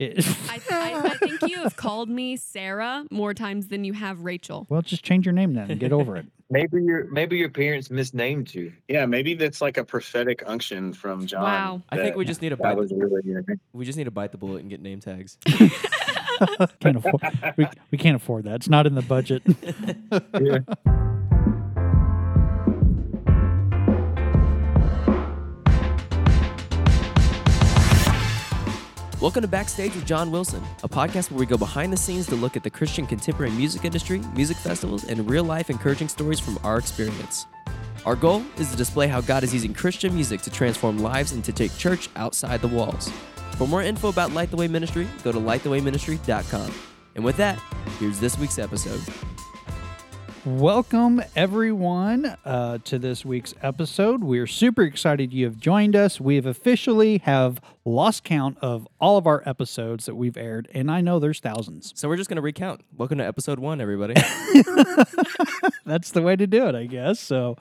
It- I, I, I think you have called me Sarah more times than you have Rachel. well, just change your name then and get over it. Maybe your maybe your parents misnamed you. Yeah, maybe that's like a prophetic unction from John. Wow. I think we just need to that bite. was really we just need to bite the bullet and get name tags. Can't afford. We, we can't afford that. It's not in the budget. Yeah. Welcome to Backstage with John Wilson, a podcast where we go behind the scenes to look at the Christian contemporary music industry, music festivals, and real life encouraging stories from our experience. Our goal is to display how God is using Christian music to transform lives and to take church outside the walls. For more info about Light the Way Ministry, go to lightthewayministry.com. And with that, here's this week's episode. Welcome everyone uh, to this week's episode. We're super excited you have joined us. We have officially have lost count of all of our episodes that we've aired, and I know there's thousands. So we're just going to recount. Welcome to episode one, everybody. That's the way to do it, I guess. So,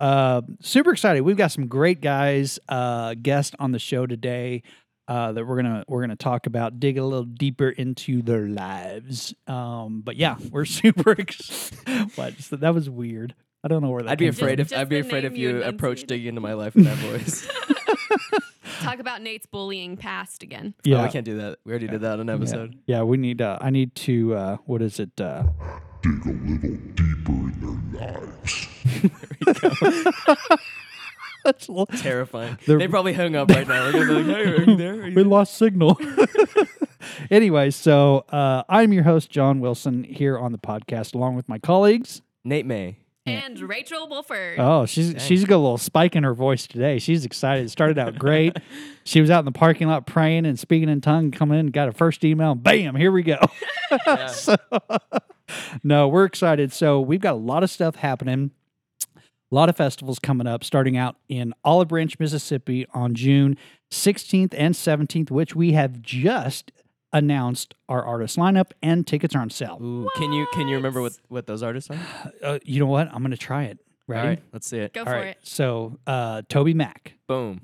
uh, super excited. We've got some great guys, uh, guests on the show today. Uh, that we're gonna we're gonna talk about, dig a little deeper into their lives. Um, but yeah, we're super. Ex- what So that was weird. I don't know where that. I'd be came from. afraid if Just I'd be afraid if you you approached digging into my life in that voice. Talk about Nate's bullying past again. yeah, Yeah, oh, we can't do that. We already did that on an episode. Yeah, we need. Uh, I need to. Uh, what is it? Uh, dig a little deeper in their lives. that's a little- Terrifying. They're- they probably hung up right now. They're like, "Hey, are you there? Are you we there?" lost signal. anyway, so uh, I'm your host, John Wilson, here on the podcast, along with my colleagues. Nate May. And Rachel Wolford. Oh, she's Dang. she's got a little spike in her voice today. She's excited. It started out great. she was out in the parking lot praying and speaking in tongue. Coming in, got her first email. Bam! Here we go. Yeah. so, no, we're excited. So we've got a lot of stuff happening. A lot of festivals coming up, starting out in Olive Branch, Mississippi on June 16th and 17th, which we have just announced our artist lineup and tickets are on sale. Ooh, can you can you remember what what those artists are? Uh, you know what? I'm going to try it. Ready? All right, let's see it. Go All for right. it. So, uh, TobyMac, Boom,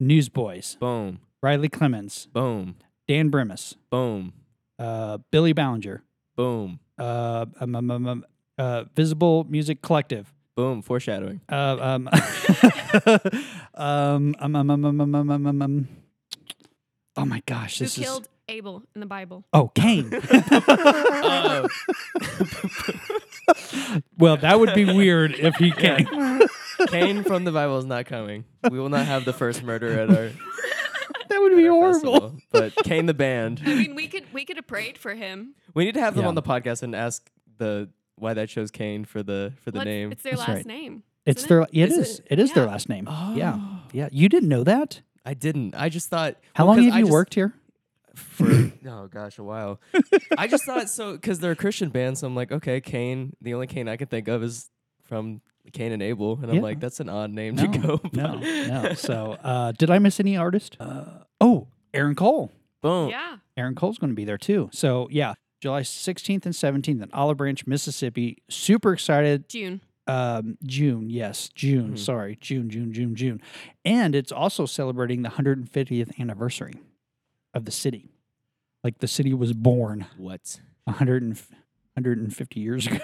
Newsboys, boom, Riley Clemmons, boom, Dan Brimus, boom, uh, Billy Ballinger, boom, uh, um, um, um, um, uh, Visible Music Collective, boom. Foreshadowing. uh, um, um, um, um, um, um, um, um, um, um, um, oh my gosh, Who this is killed Abel in the Bible? oh Cain. Oh. well, that would be weird if he came. Cain from the Bible is not coming. We will not have the first murder at our, that would at be our horrible. festival. But Cain the band. I mean, we could we could have prayed for him. We need to have them Yeah. on the podcast and ask the why that chose Cain for the for the What's- name. It's their That's last right. name. It's isn't their it? yeah, it Is is. it? It is their Yeah. last name. Oh. Yeah, yeah. You didn't know that? I didn't. I just thought. How well, long 'cause have I you just- worked here? for oh gosh a while i just thought so because they're a christian band so i'm like okay cain the only cain i can think of is from cain and abel and i'm like that's an odd name No, to go no, by. no. So, uh, did I miss any artist? Uh, oh, Aaron Cole. boom Yeah. Aaron Cole's going to be there too. So, yeah, July 16th and 17th in Olive Branch, Mississippi. Super excited. June. Um, June, yes, June. Mhm. Sorry, June, June, June, June. And it's also celebrating the 150th anniversary of the city. Like the city was born what 100 and, 150 years ago.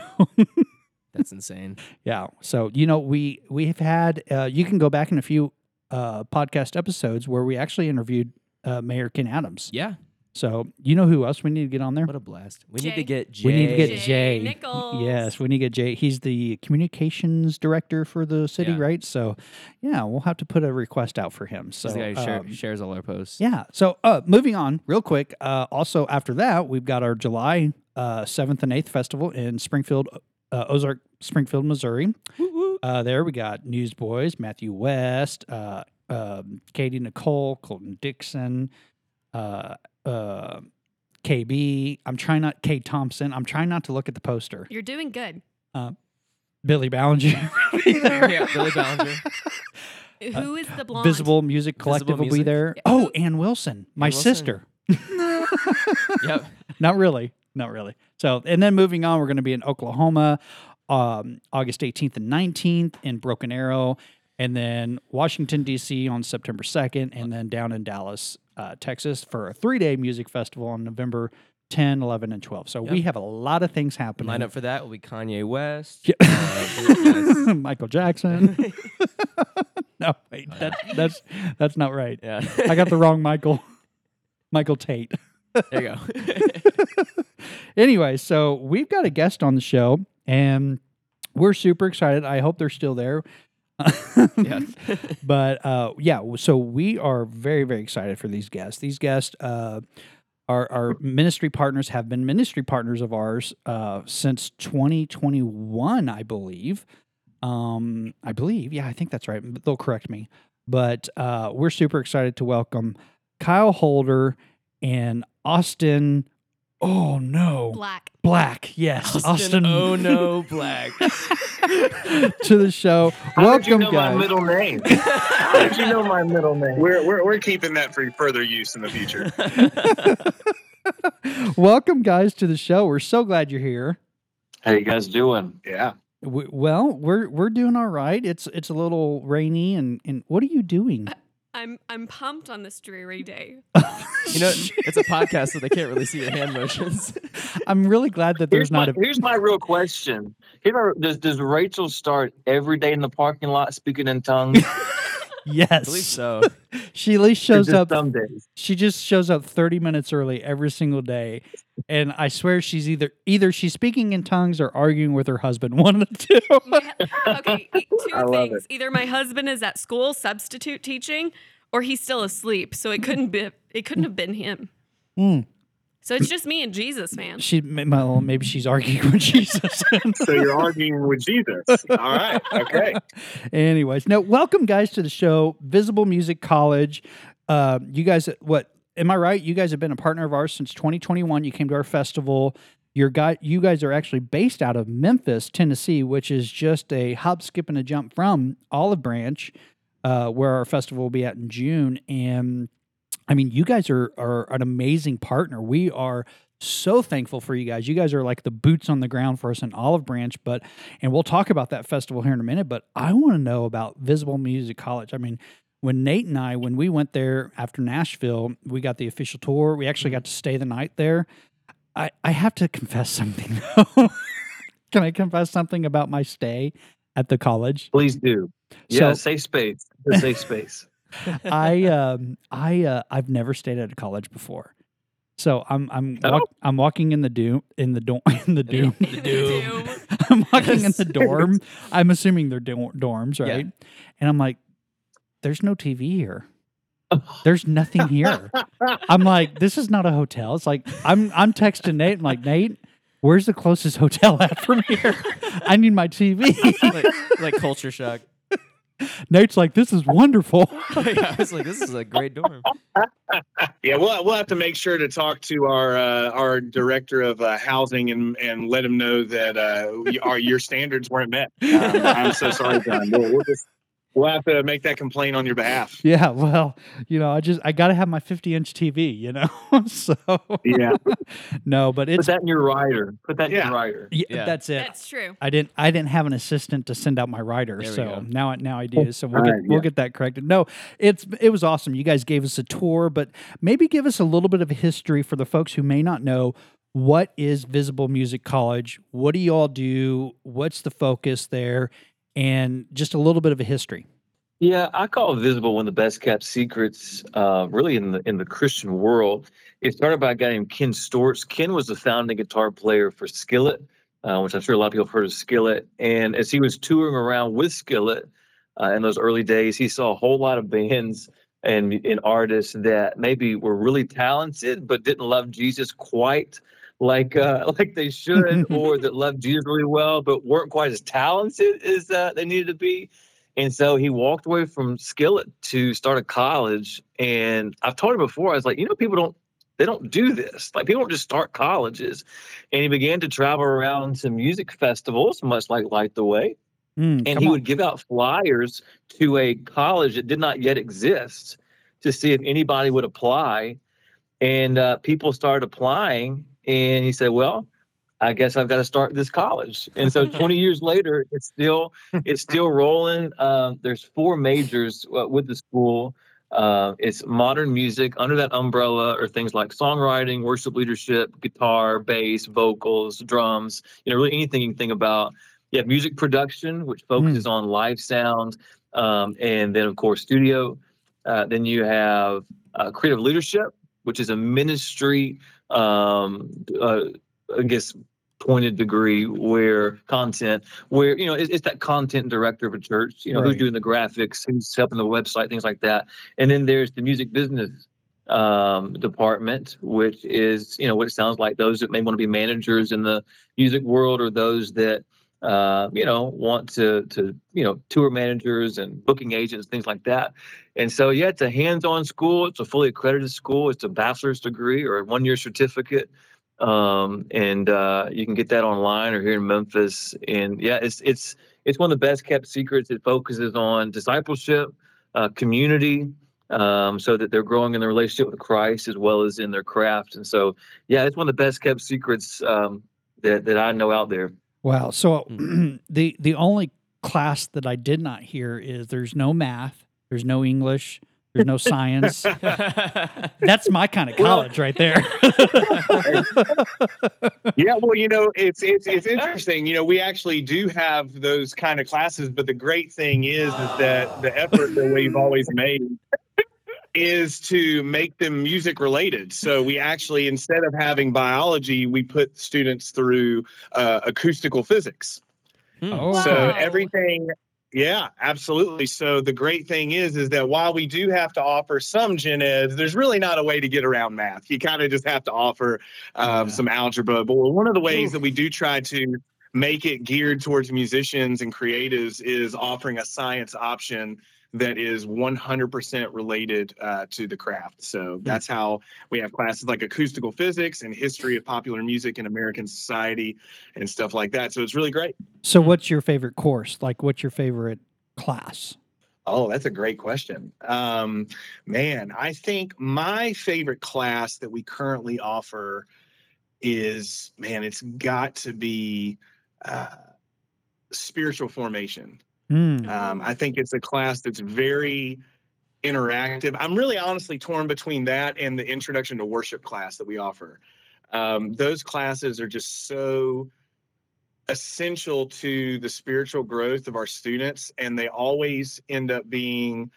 that's insane Yeah. So you know we we've had uh, you can go back in a few uh, podcast episodes where we actually interviewed uh, Mayor Ken Adams. yeah So you know who else we need to get on there? what a blast we need to get Jay. We need to get Jay Jay. Nichols. Yes, we need to get Jay. He's the communications director for the city, Yeah. right? So yeah, we'll have to put a request out for him. So He's the guy who share, um, shares all our posts yeah. So uh, moving on real quick. Uh, also after that, we've got our July uh, seventh and eighth festival in Springfield, uh, Ozark, Springfield, Missouri. Woot woot. Uh, there we got Newsboys, Matthew West, uh, um, Katy Nichole, Colton Dixon, uh, uh, KB. I'm trying not Cade Thompson. I'm trying not to look at the poster. You're doing good. Uh, Billy Ballinger will be there. yeah billy ballinger Who is the blonde? Visible Music Collective Visible will be Music. there. Yeah. Oh, Ann Wilson, my Wilson. sister. yep Not really. Not really. So, and then moving on, we're going to be in Oklahoma, um, August 18th and 19th in Broken Arrow, and then Washington D.C. on September 2nd, and then down in Dallas uh, Texas, for a three day music festival on November 10, 11, and 12. So we have a lot of things happening. Line up for that will be Kanye West. Yeah. Uh, Michael Jackson. no, wait, that, that's that's not right. yeah. I got the wrong Michael. Michael Tait. There you go. anyway, so we've got a guest on the show, and we're super excited. I hope they're still there. yeah. but uh, yeah, so we are very, very excited for these guests. These guests, uh, our, our ministry partners have been ministry partners of ours uh, since 2021, I believe. Um, I believe, yeah, I think that's right. They'll correct me. But uh, we're super excited to welcome Kyle Holder and Austin. Oh no, Black. Black. Yes, Austin. Oh no, Black. to the show. How did you Welcome, know my guys. middle name? How did you know my middle name? We're, we're, we're keeping that for further use in the future. Welcome, guys, to the show. We're so glad you're here. How you guys doing? Yeah. W well, we're we're doing all right. It's it's a little rainy, and and what are you doing? I'm I'm pumped on this dreary day. You know, it's a podcast, so they can't really see your hand motions. I'm really glad that there's Here's my, not a. here's my real question. Here's my- does, does Rachel start every day in the parking lot speaking in tongues? yes, I believe Yes, so. she at least shows up. some days. She just shows up 30 minutes early every single day, and I swear she's either either she's speaking in tongues or arguing with her husband. One of the two. My- okay, two I things. Either my husband is at school substitute teaching, or he's still asleep. So it couldn't be. It couldn't have been him. Hmm. So it's just me and Jesus, man. She well, maybe she's arguing with Jesus. So you're arguing with Jesus. All right. Okay. Anyways, now welcome guys to the show, Visible Music College. Uh, you guys, what am I right? You guys have been a partner of ours since 2021. You came to our festival. Your guy, you guys are actually based out of Memphis, Tennessee, which is just a hop, skip, and a jump from Olive Branch, uh, where our festival will be at in June. And I mean, you guys are are an amazing partner. We are so thankful for you guys. You guys are like the boots on the ground for us in Olive Branch, but and we'll talk about that festival here in a minute, but I want to know about Visible Music College. I mean, when Nate and I when we went there after Nashville, we got the official tour. We actually got to stay the night there. I I have to confess something though. Can I confess something about my stay at the college? Please do. Yeah, So- safe space. The safe space. I um I uh I've never stayed at a college before. So I'm I'm Oh. walk, I'm walking in the doom in the dorm in the doom. The doom. I'm walking in the dorm. I'm assuming they're dor- dorms, Yeah. right? And I'm like, there's no TV here. There's nothing here. I'm like, this is not a hotel. It's like I'm I'm texting Nate. I'm like, Nate, where's the closest hotel at from here? I need my TV. like, like culture shock. Nate's like, this is wonderful. I was like, this is a great dorm. Yeah, we'll we'll have to make sure to talk to our uh, our director of uh, housing and and let him know that uh, our your standards weren't met. Um, I'm so sorry, John. We'll, we'll just we'll have to make that complaint on your behalf. Yeah, well, you know, I just I gotta have my 50 inch TV, you know. so Yeah. no, but Put it's that in your rider. Put that in your rider. yeah, Yeah. that's it. That's true. I didn't I didn't have an assistant to send out my writer, There we so go. now I now I do. Oh, so we'll All get right, we'll yeah. get that corrected. No, it's it was awesome. You guys gave us a tour, but maybe give us a little bit of history for the folks who may not know what is Visible Music College. What do you all do? What's the focus there? And just a little bit of a history. Yeah, I call Visible one of the best kept secrets, uh, really in the in the Christian world. It started by a guy named Ken Steorts. Ken was the founding guitar player for Skillet, uh, which I'm sure a lot of people have heard of Skillet. And as he was touring around with Skillet uh, in those early days, he saw a whole lot of bands and and artists that maybe were really talented but didn't love Jesus quite like uh, like they should, or that loved Jesus really well but weren't quite as talented as uh, they needed to be. And so he walked away from Skillet to start a college. And I've told him before, I was like, you know, people don't they don't do this. Like people don't just start colleges. And he began to travel around to music festivals, much like Light the Way. Mm, And he on. would give out flyers to a college that did not yet exist to see if anybody would apply. And uh, people started applying. And he said, Well, I guess I've got to start this college. And so 20 years later, it's still it's still rolling. Um, there's four majors uh, with the school. Uh, it's modern music. Under that umbrella or things like songwriting, worship leadership, guitar, bass, vocals, drums. You know, really anything you can think about. You have music production, which focuses on live sound, um, and then of course studio. Uh, then you have uh, creative leadership, which is a ministry, um, uh, I guess, pointed degree where content, where you know it's, it's that content director of a church. You know who's doing the graphics, who's helping the website, things like that. And then there's the music business um, department, which is you know what it sounds like those that may want to be managers in the music world or those that uh, you know want to to you know tour managers and booking agents things like that. And so yeah it's a hands-on school. It's a fully accredited school. It's a bachelor's degree or a one-year certificate. Um, and uh, you can get that online or here in memphis. And yeah it's it's it's one of the best kept secrets. It focuses on discipleship uh, community um, so that they're growing in their relationship with christ as well as in their craft. And so yeah it's one of the best kept secrets um, that, that i know out there Wow. So mm. the the only class that I did not hear is there's no math, there's no English, there's no science. That's my kind of college right there. yeah, well, you know, it's it's it's interesting. You know, we actually do have those kind of classes, but the great thing is is that the effort that we've always made is to make them music related. So we actually instead of having biology, we put students through uh, acoustical physics. Hmm. Oh. So Wow. everything yeah, absolutely. So the great thing is is that while we do have to offer some gen eds, there's really not a way to get around math. You kind of just have to offer um, Yeah. some algebra. But one of the ways that we do try to make it geared towards musicians and creatives is offering a science option that is 100% related uh, to the craft. So that's how we have classes like acoustical physics and history of popular music in American society and stuff like that. So it's really great. so what's your favorite course? Like what's your favorite class? Oh, that's a great question. Um, man, I think my favorite class that we currently offer is, man, it's got to be uh, spiritual formation. Hmm. Um, I think it's a class that's very interactive. I'm really honestly torn between that and the introduction to worship class that we offer. Um, those classes are just so essential to the spiritual growth of our students, and they always end up being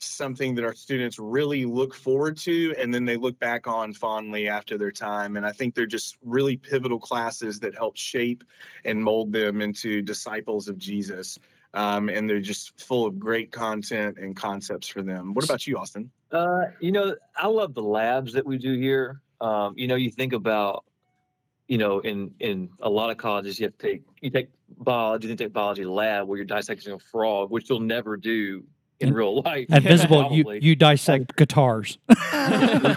something that our students really look forward to and then they look back on fondly after their time and i think they're just really pivotal classes that help shape and mold them into disciples of jesus um, and they're just full of great content and concepts for them what about you austin Uh, you know, I love the labs that we do here. Um, you know, you think about, you know, in in a lot of colleges, you have to take you take biology, then take biology lab where you're dissecting a frog, which you'll never do in And- real life. At Visible, you, you dissect guitars. we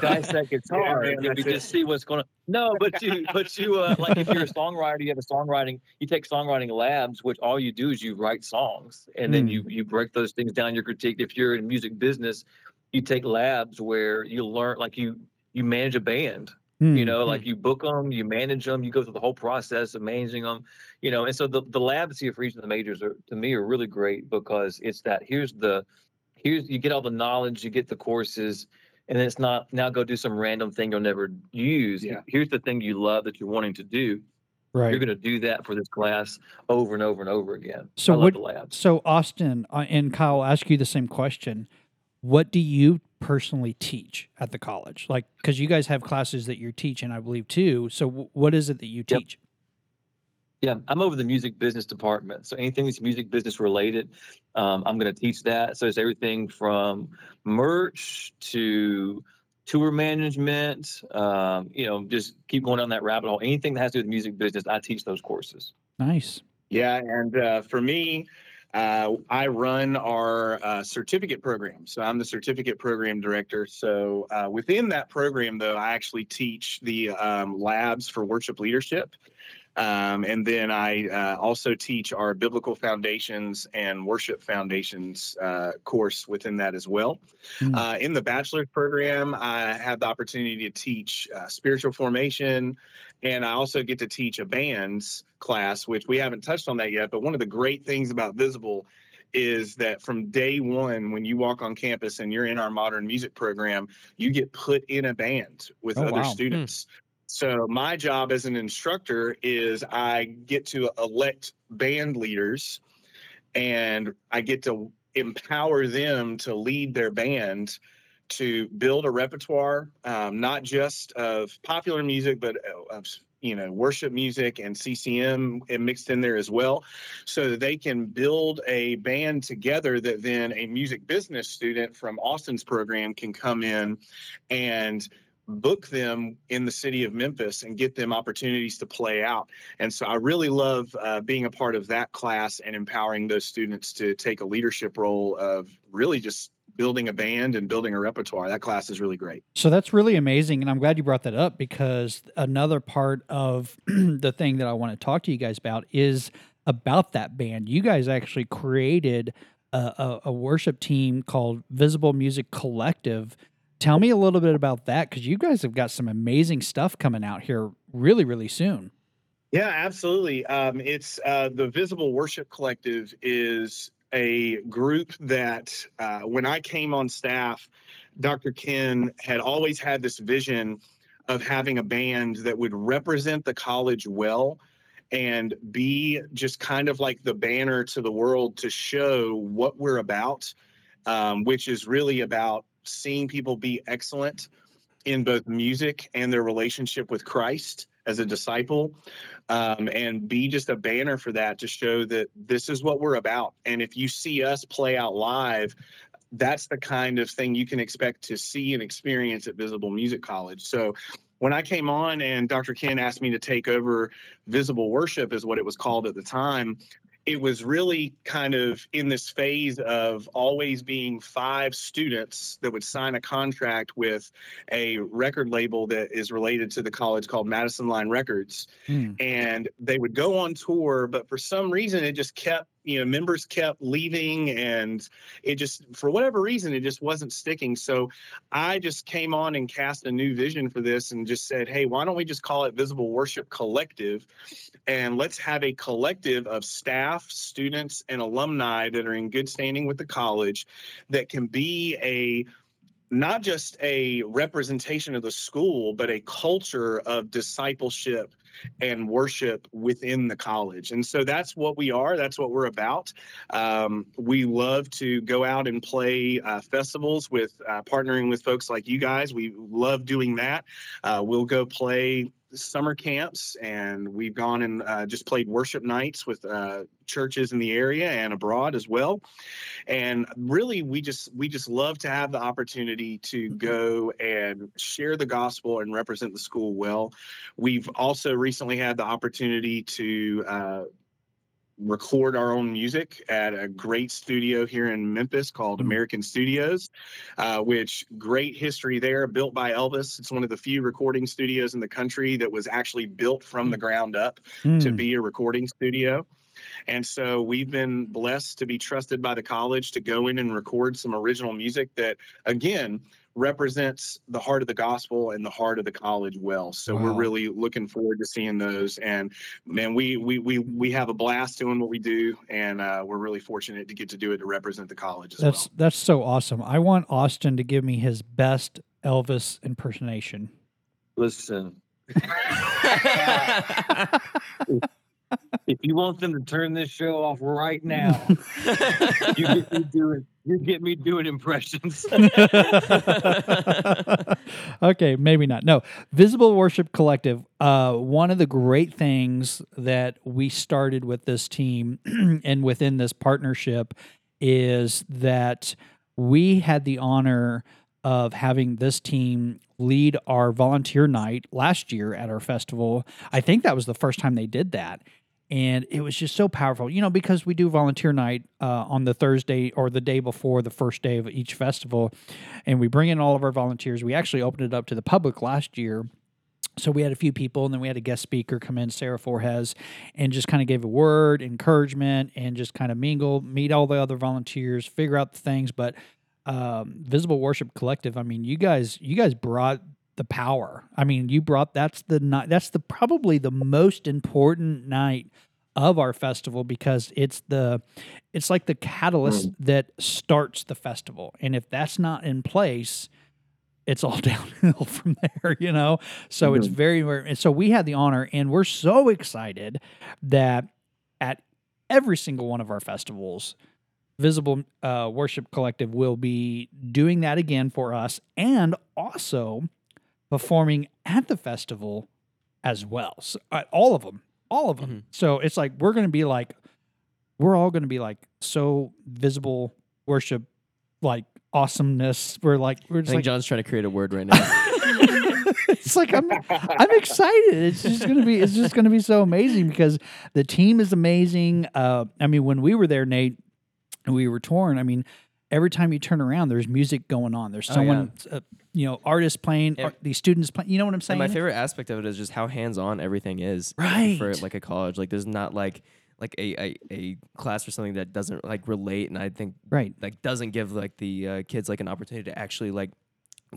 dissect guitar man, and then we just see what's going on. No, but you, but you, uh, like if you're a songwriter, you have a songwriting. You take songwriting labs, which all you do is you write songs, and then Hmm. you you break those things down. You're critique. If you're in music business, you take labs where you learn, like you you manage a band. Hmm. You know, like you book them, you manage them, you go through the whole process of managing them. You know, and so the the labs here for each of the majors are to me are really great because it's that here's the here's you get all the knowledge, you get the courses, and it's not now go do some random thing you'll never use. Yeah. Here's the thing you love that you're wanting to do. right. You're going to do that for this class over and over and over again. So what-. So Austin uh, and Kyle ask you the same question. What do you personally teach at the college? Like, because you guys have classes that you're teaching, I believe too. So w- what is it that you Yep. teach? Yeah, I'm over the music business department. So anything that's music business related, um, I'm going to teach that. So it's everything from merch to tour management. Um, you know, just keep going down that rabbit hole. Anything that has to do with music business, I teach those courses. Nice. Yeah, and uh, for me, uh, I run our uh, certificate program. So I'm the certificate program director. So uh, within that program, though, I actually teach the um, labs for worship leadership. Um, and then I uh, also teach our biblical foundations and worship foundations uh, course within that as well. Hmm. Uh, in the bachelor's program, I have the opportunity to teach uh, spiritual formation, and I also get to teach a bands class, which we haven't touched on that yet. But one of the great things about Visible is that from day one, when you walk on campus and you're in our modern music program, you get put in a band with Oh, other wow. students. So my job as an instructor is I get to elect band leaders and I get to empower them to lead their band to build a repertoire, um, not just of popular music, but uh, of you know worship music and CCM and mixed in there as well, so that they can build a band together that then a music business student from Austin's program can come in and book them in the city of Memphis and get them opportunities to play out. And so I really love uh, being a part of that class and empowering those students to take a leadership role of really just building a band and building a repertoire. That class is really great. So that's really amazing. And I'm glad you brought that up because another part of the thing that I want to talk to you guys about is about that band. You guys actually created a, a, a worship team called Visible Music Collective. Tell me a little bit about that because you guys have got some amazing stuff coming out here really, really soon. Yeah, absolutely. Um, it's uh, the Visible Worship Collective is a group that uh, when I came on staff, Dr. Ken had always had this vision of having a band that would represent the college well and be just kind of like the banner to the world to show what we're about, um, which is really about seeing people be excellent in both music and their relationship with Christ as a disciple um, and be just a banner for that to show that this is what we're about. And if you see us play out live, that's the kind of thing you can expect to see and experience at Visible Music College. So when I came on and Dr. Ken asked me to take over Visible Worship, is what it was called at the time, it was really kind of in this phase of always being five students that would sign a contract with a record label that is related to the college called Madison Line Records. Hmm. And they would go on tour, but for some reason it just kept, you know, members kept leaving and it just, for whatever reason, it just wasn't sticking. So I just came on and cast a new vision for this and just said, hey, why don't we just call it Visible Worship Collective? And let's have a collective of staff, students, and alumni that are in good standing with the college that can be a not just a representation of the school, but a culture of discipleship and worship within the college. And so that's what we are. That's what we're about. Um, we love to go out and play uh, festivals with uh, partnering with folks like you guys. We love doing that. Uh, we'll go play summer camps and we've gone and uh, just played worship nights with uh, churches in the area and abroad as well and really we just we just love to have the opportunity to go and share the gospel and represent the school well we've also recently had the opportunity to uh, record our own music at a great studio here in Memphis called Mm. American Studios, uh, which great history there, built by Elvis. It's one of the few recording studios in the country that was actually built from the ground up to Hmm. be a recording studio. And so we've been blessed to be trusted by the college to go in and record some original music that, again, represents the heart of the gospel and the heart of the college well. So we're really looking forward to seeing those. And man, we we we we have a blast doing what we do, and uh, we're really fortunate to get to do it to represent the college as That's well. that's so awesome. I want Austin to give me his best Elvis impersonation. Listen, if you want them to turn this show off right now, you get me doing you get me doing impressions. okay, maybe not. No, Visible Worship Collective. Uh, one of the great things that we started with this team and within this partnership is that we had the honor of having this team lead our volunteer night last year at our festival. I think that was the first time they did that. And it was just so powerful, you know, because we do volunteer night uh, on the Thursday or the day before the first day of each festival and we bring in all of our volunteers. We actually opened it up to the public last year. So we had a few people, and then we had a guest speaker come in, Sarah Forhez, and just kind of gave a word, encouragement, and just kind of mingle, meet all the other volunteers, figure out the things. But um, Visible Worship Collective, I mean, you guys, you guys brought the power. I mean, you brought that's the night. That's the probably the most important night of our festival because it's the it's like the catalyst that starts the festival. And if that's not in place, it's all downhill from there, you know? So it's very, very, and so we had the honor and we're so excited that at every single one of our festivals, Visible uh, Worship Collective will be doing that again for us and also performing at the festival as well. So, uh, all of them, all of them. Mhm. So it's like we're going to be like, we're all going to be like so visible worship, like awesomeness. We're like, we're just I just think like, John's trying to create a word right now. it's like I'm I'm excited. It's just gonna be it's just gonna be so amazing because the team is amazing. Uh, I mean, when we were there, Nate, and we were torn. I mean, every time you turn around, there's music going on. There's Oh, someone, uh, you know, artists playing, And- ar- these students playing. You know what I'm And saying? my favorite aspect of it is just how hands on everything is. Right. For like a college. Like there's not like like a, a, a class or something that doesn't like relate and I think right. like doesn't give like the uh, kids like an opportunity to actually like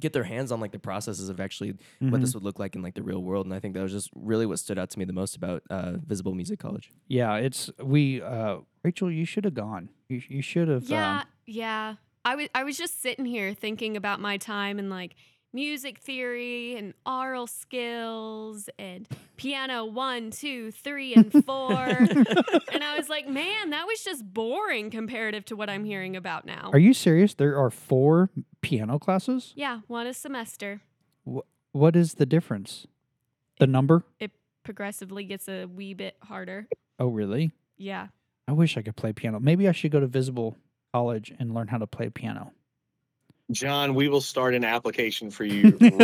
get their hands on like the processes of actually what Mhm. this would look like in like the real world and i think that was just really what stood out to me the most about uh, visible music college Yeah, it's we. uh Rachel, you should have gone. You you should have. Yeah, Um, yeah. I was I was just sitting here thinking about my time and like music theory and aural skills and piano one, two, three, and four. and I was like, man, that was just boring comparative to what I'm hearing about now. are you serious? There are four piano classes. yeah, one a semester. What is the difference? The number? It progressively gets a wee bit harder. Oh, really? Yeah. I wish I could play piano. Maybe I should go to Visible College and learn how to play piano. John, we will start an application for you. Visible.edu,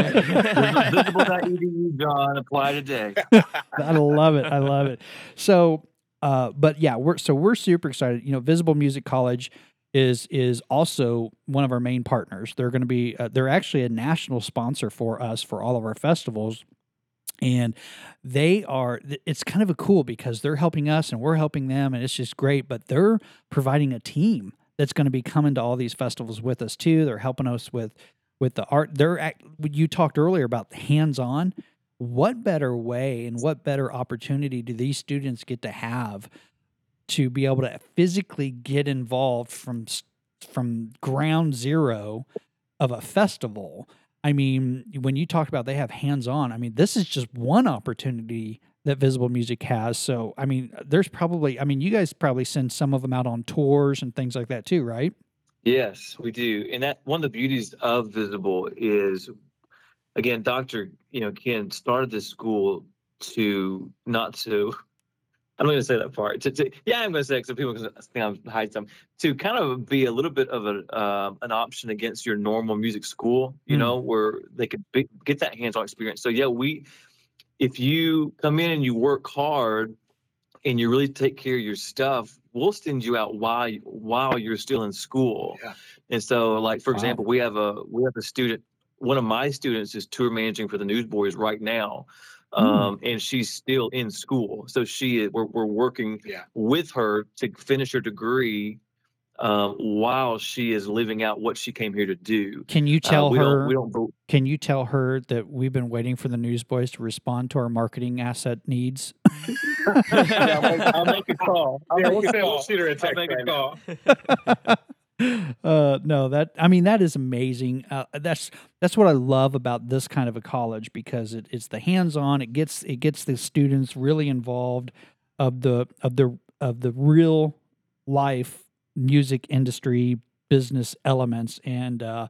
John. Apply today. I love it. I love it. So, uh, but yeah, we're so we're super excited. You know, Visible Music College is is also one of our main partners. They're going to be uh, they're actually a national sponsor for us for all of our festivals. And they are, it's kind of a cool because they're helping us and we're helping them, and it's just great. But they're providing a team that's going to be coming to all these festivals with us too. They're helping us with with the art. They're act, you talked earlier about hands on. What better way and what better opportunity do these students get to have to be able to physically get involved from from ground zero of a festival? I mean, when you talked about they have hands on, I mean, this is just one opportunity that Visible Music has. So, I mean, there's probably, I mean, you guys probably send some of them out on tours and things like that too, right? Yes, we do. And that one of the beauties of Visible is, again, Dr. You know, Ken started this school to not to. I'm not going to say that part. To, to, yeah, I'm going to say it so people can think I'm hiding some. To kind of be a little bit of a um an option against your normal music school, you Mm. know, where they could be, get that hands-on experience. So yeah, we, if you come in and you work hard, and you really take care of your stuff, we'll send you out while while you're still in school. Yeah. And so, like for Wow. example, we have a we have a student. One of my students is tour managing for the Newsboys right now, um, and she's still in school. So she we're we're working Yeah. with her to finish her degree um, while she is living out what she came here to do. Can you Uh, tell we her? Don't, we don't. bel- Can you tell her that we've been waiting for the Newsboys to respond to our marketing asset needs? Yeah, I'll, make, I'll make a call. I'll yeah, make we'll, a send, we'll shoot her a I'll text. make a right now. call. uh, no, that I mean that is amazing. Uh, that's that's what I love about this kind of a college because it, it's the hands-on. It gets it gets the students really involved of the of the of the real life music industry business elements and uh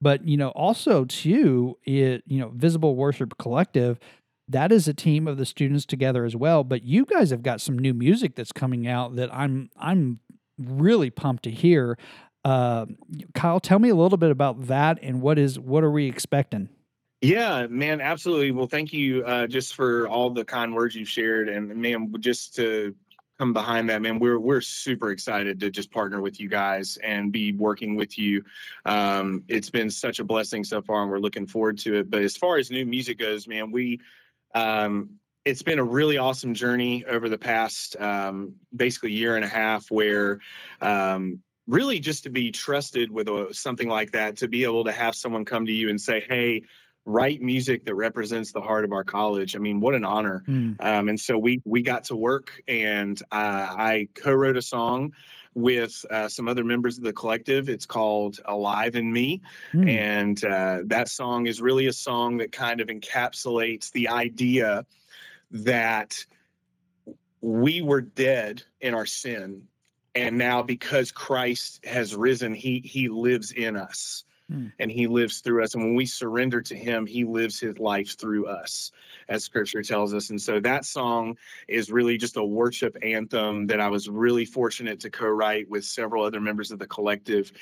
but you know also too it you know visible worship collective that is a team of the students together as well but you guys have got some new music that's coming out that i'm i'm really pumped to hear uh, Kyle, tell me a little bit about that and what is what are we expecting? Yeah, man, absolutely. Well, thank you uh, just for all the kind words you've shared, and man, just to come behind that, man, we're we're super excited to just partner with you guys and be working with you. Um, it's been such a blessing so far, and we're looking forward to it. But as far as new music goes, man, we um, it's been a really awesome journey over the past um, basically year and a half, where um, really just to be trusted with a, something like that, to be able to have someone come to you and say, "Hey." Write music that represents the heart of our college. I mean, what an honor. Mm. Um, and so we we got to work, and uh, I co-wrote a song with uh, some other members of the collective. It's called "Alive in Me," Mm. and uh, that song is really a song that kind of encapsulates the idea that we were dead in our sin, and now because Christ has risen, he he lives in us Hmm. and he lives through us. And when we surrender to him, he lives his life through us, as scripture tells us. And so that song is really just a worship anthem that I was really fortunate to co write with several other members of the collective.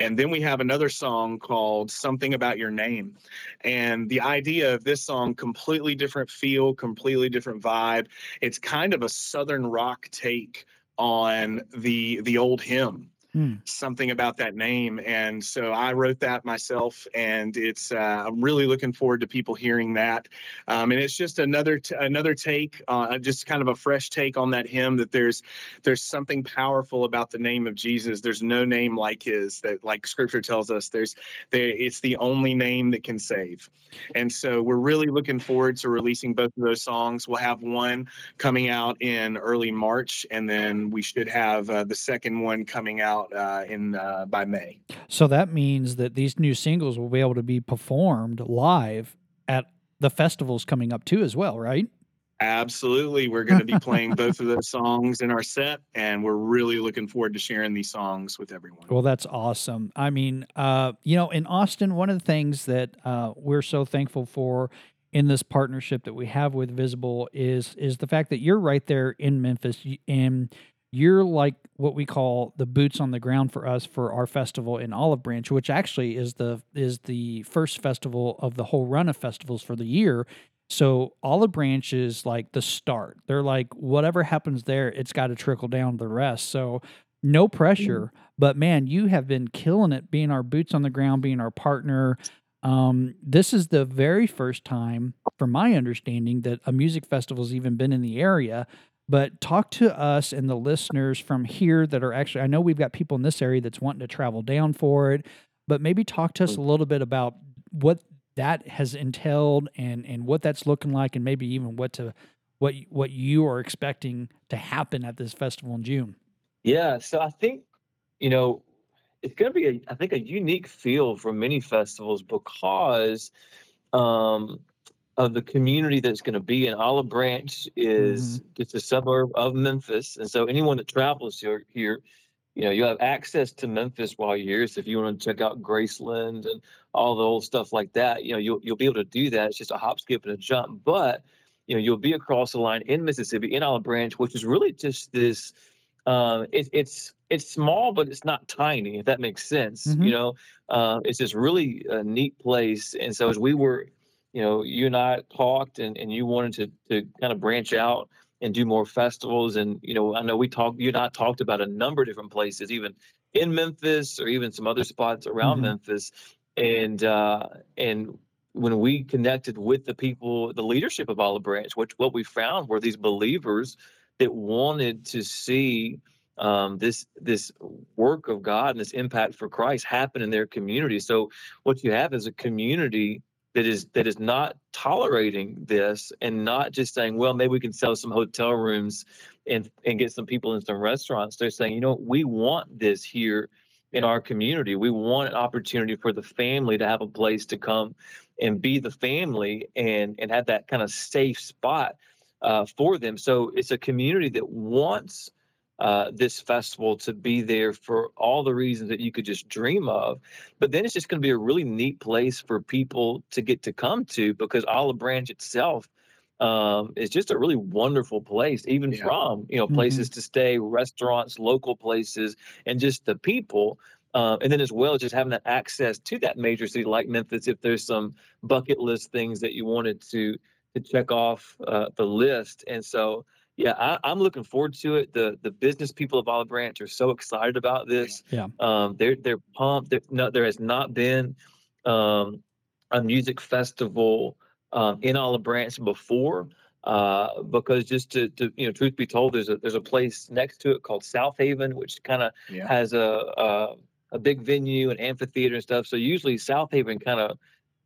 And then we have another song called Something About Your Name. And the idea of this song, completely different feel, completely different vibe. It's kind of a Southern rock take on the the old hymn Hmm. something about that name. And so I wrote that myself, and it's uh, I'm really looking forward to people hearing that. Um, and it's just another t- another take, uh, just kind of a fresh take on that hymn. That there's there's something powerful about the name of Jesus. There's no name like His. That like Scripture tells us, there's there it's the only name that can save. And so we're really looking forward to releasing both of those songs. We'll have one coming out in early March, and then we should have uh, the second one coming out uh, in uh, by May. So that means that these new singles will be able to be performed live at the festivals coming up too, as well, right? Absolutely, we're going to be playing both of those songs in our set, and we're really looking forward to sharing these songs with everyone. Well, that's awesome. I mean, uh, you know, in Austin, one of the things that uh, we're so thankful for in this partnership that we have with Visible is is the fact that you're right there in Memphis, y- and you're like what we call the boots on the ground for us for our festival in Olive Branch, which actually is the is the first festival of the whole run of festivals for the year. So Olive Branch is like the start. They're like whatever happens there, it's got to trickle down to the rest. So no pressure, but man, you have been killing it being our boots on the ground, being our partner. Um, this is the very first time, from my understanding, that a music festival's even been in the area. But talk to us and the listeners from here that are actually, I know we've got people in this area that's wanting to travel down for it, but maybe talk to us a little bit about what that has entailed and and what that's looking like and maybe even what to what what you are expecting to happen at this festival in June. Yeah, so I think, you know, it's going to be, a, I think, a unique feel for many festivals because um, of the community that's going to be in Olive Branch is it's a suburb of Memphis, and so anyone that travels here, here, you know, you have access to Memphis while you're here. So if you want to check out Graceland and all the old stuff like that, you know, you'll you'll be able to do that. It's just a hop, skip, and a jump, but you know, you'll be across the line in Mississippi, in Olive Branch, which is really just this um, it, it's it's small, but it's not tiny. If that makes sense, Mhm. you know, uh, it's just really a neat place. And so as we were, you know, you and I talked, and, and you wanted to to kind of branch out and do more festivals. And you know, I know we talked, you and I talked about a number of different places, even in Memphis or even some other spots around Mhm. Memphis. And uh, and when we connected with the people, the leadership of Olive Branch, which what we found were these believers that wanted to see um, this this work of God and this impact for Christ happen in their community. So what you have is a community that is that is not tolerating this and not just saying, well, maybe we can sell some hotel rooms and and get some people in some restaurants. They're saying, you know, we want this here in our community. We want an opportunity for the family to have a place to come and be the family and and have that kind of safe spot uh, for them. So it's a community that wants uh, this festival to be there for all the reasons that you could just dream of. But then it's just going to be a really neat place for people to get to come to because Olive Branch itself um, is just a really wonderful place, even Yeah. from you know places to stay, restaurants, local places, and just the people. Uh, and then as well just having that access to that major city like Memphis, if there's some bucket list things that you wanted to to check off uh, the list. And so, yeah, I, I'm looking forward to it. The the business people of Olive Branch are so excited about this. Yeah. Um, they're they're pumped. There, no, there has not been um, a music festival um, in Olive Branch before. Uh, because just to, to you know, truth be told, there's a there's a place next to it called Southaven, which kind of Yeah. has a, a a big venue and amphitheater and stuff. So usually Southaven kind of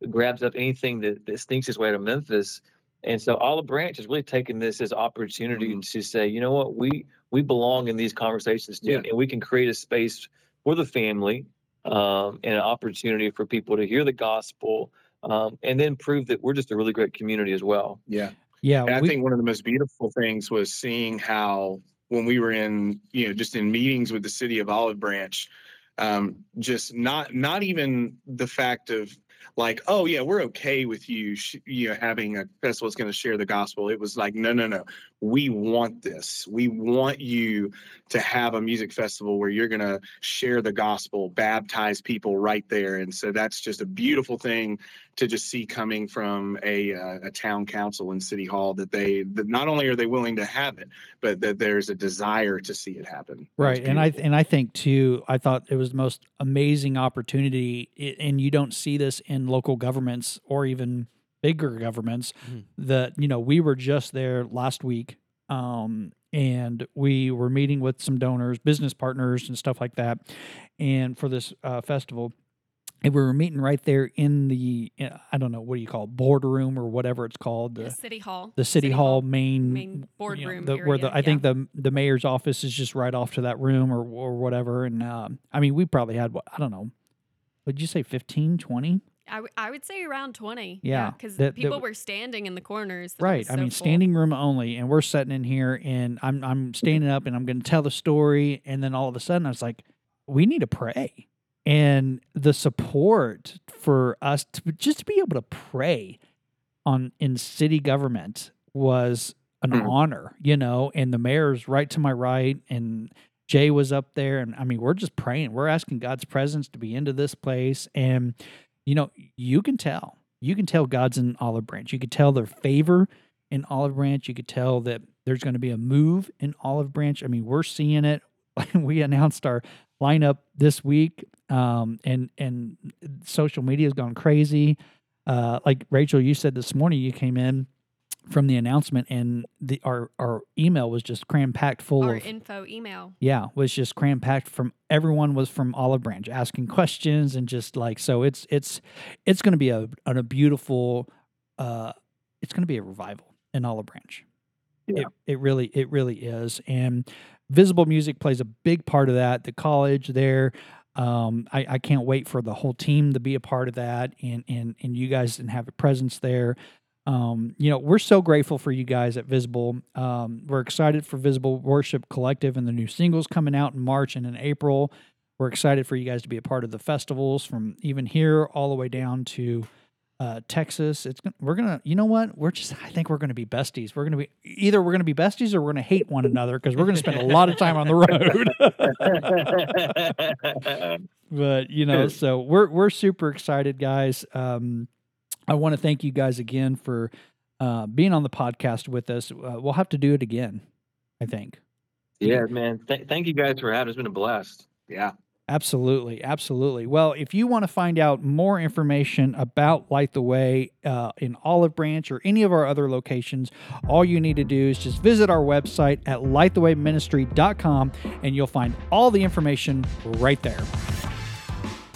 grabs up anything that, that stinks its way to Memphis. And so Olive Branch has really taken this as opportunity Mhm. to say, you know what, we we belong in these conversations too, Yeah. and we can create a space for the family um, and an opportunity for people to hear the gospel, um, and then prove that we're just a really great community as well. Yeah. Yeah, And I we- think one of the most beautiful things was seeing how when we were in, you know, just in meetings with the city of Olive Branch, um, just not not even the fact of like, oh yeah, we're okay with you, sh- you know, having a festival that's going to share the gospel. It was like, no, no, no, we want this. We want you to have a music festival where you're going to share the gospel, baptize people right there, and so that's just a beautiful thing to just see coming from a uh, a town council and city hall that they that not only are they willing to have it, but that there's a desire to see it happen. Right and i and i think too i thought it was the most amazing opportunity and you don't see this in local governments or even bigger governments Mhm. that you know we were just there last week um and we were meeting with some donors business partners and stuff like that and for this uh, festival and we were meeting right there in the uh, i don't know what do you call it boardroom or whatever it's called the, The city hall. the city, hall, main main you know, boardroom the, where the area, I think the the mayor's office is just right off to that room or or whatever. And um, I mean, we probably had what I don't know. Would you say 15, 20? I, w- I would say around 20. Yeah, Because that- that people w- were standing in the corners. that Right. was I mean, full. standing room only, and we're sitting in here, and I'm I'm standing up, and I'm going to tell the story, and then all of a sudden, I was like, we need to pray, and the support for us to just to be able to pray on in city government was an Mhm. honor, you know, and the mayor's right to my right, and Jay was up there, and I mean, we're just praying, we're asking God's presence to be into this place, and you know, you can tell. You can tell God's in Olive Branch. You could tell their favor in Olive Branch. You could tell that there's going to be a move in Olive Branch. I mean, we're seeing it. we announced our lineup this week, um, and and social media has gone crazy. Uh, like Rachel, you said this morning, you came in from the announcement, and the our our email was just cram packed full Our of info email. yeah, was just cram packed from everyone was from Olive Branch asking questions and just like so it's it's it's going to be a a beautiful uh it's going to be a revival in Olive Branch. Yeah. It it really it really is and visible music plays a big part of that. The college there um I I can't wait for the whole team to be a part of that and and and you guys and have a presence there um, you know, we're so grateful for you guys at Visible. Um, we're excited for Visible Worship Collective and the new singles coming out in March and in April. We're excited for you guys to be a part of the festivals from even here all the way down to uh, Texas. It's we're gonna, you know what? We're just, I think we're gonna be besties. We're gonna be either we're gonna be besties or we're gonna hate one another because we're gonna spend a lot of time on the road. but you know, so we're we're super excited, guys. Um, I want to thank you guys again for uh, being on the podcast with us. Uh, we'll have to do it again, I think. yeah, man. Th- thank you guys for having. us. It's been a blast. yeah. Absolutely, absolutely. Well, if you want to find out more information about Light the Way uh, in Olive Branch or any of our other locations, all you need to do is just visit our website at lightthewayministry.com and you'll find all the information right there.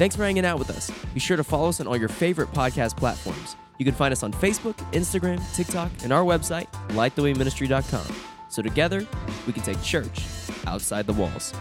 Thanks for hanging out with us. Be sure to follow us on all your favorite podcast platforms. You can find us on Facebook, Instagram, TikTok, and our website, lightthewayministry.com. So together, we can take church outside the walls.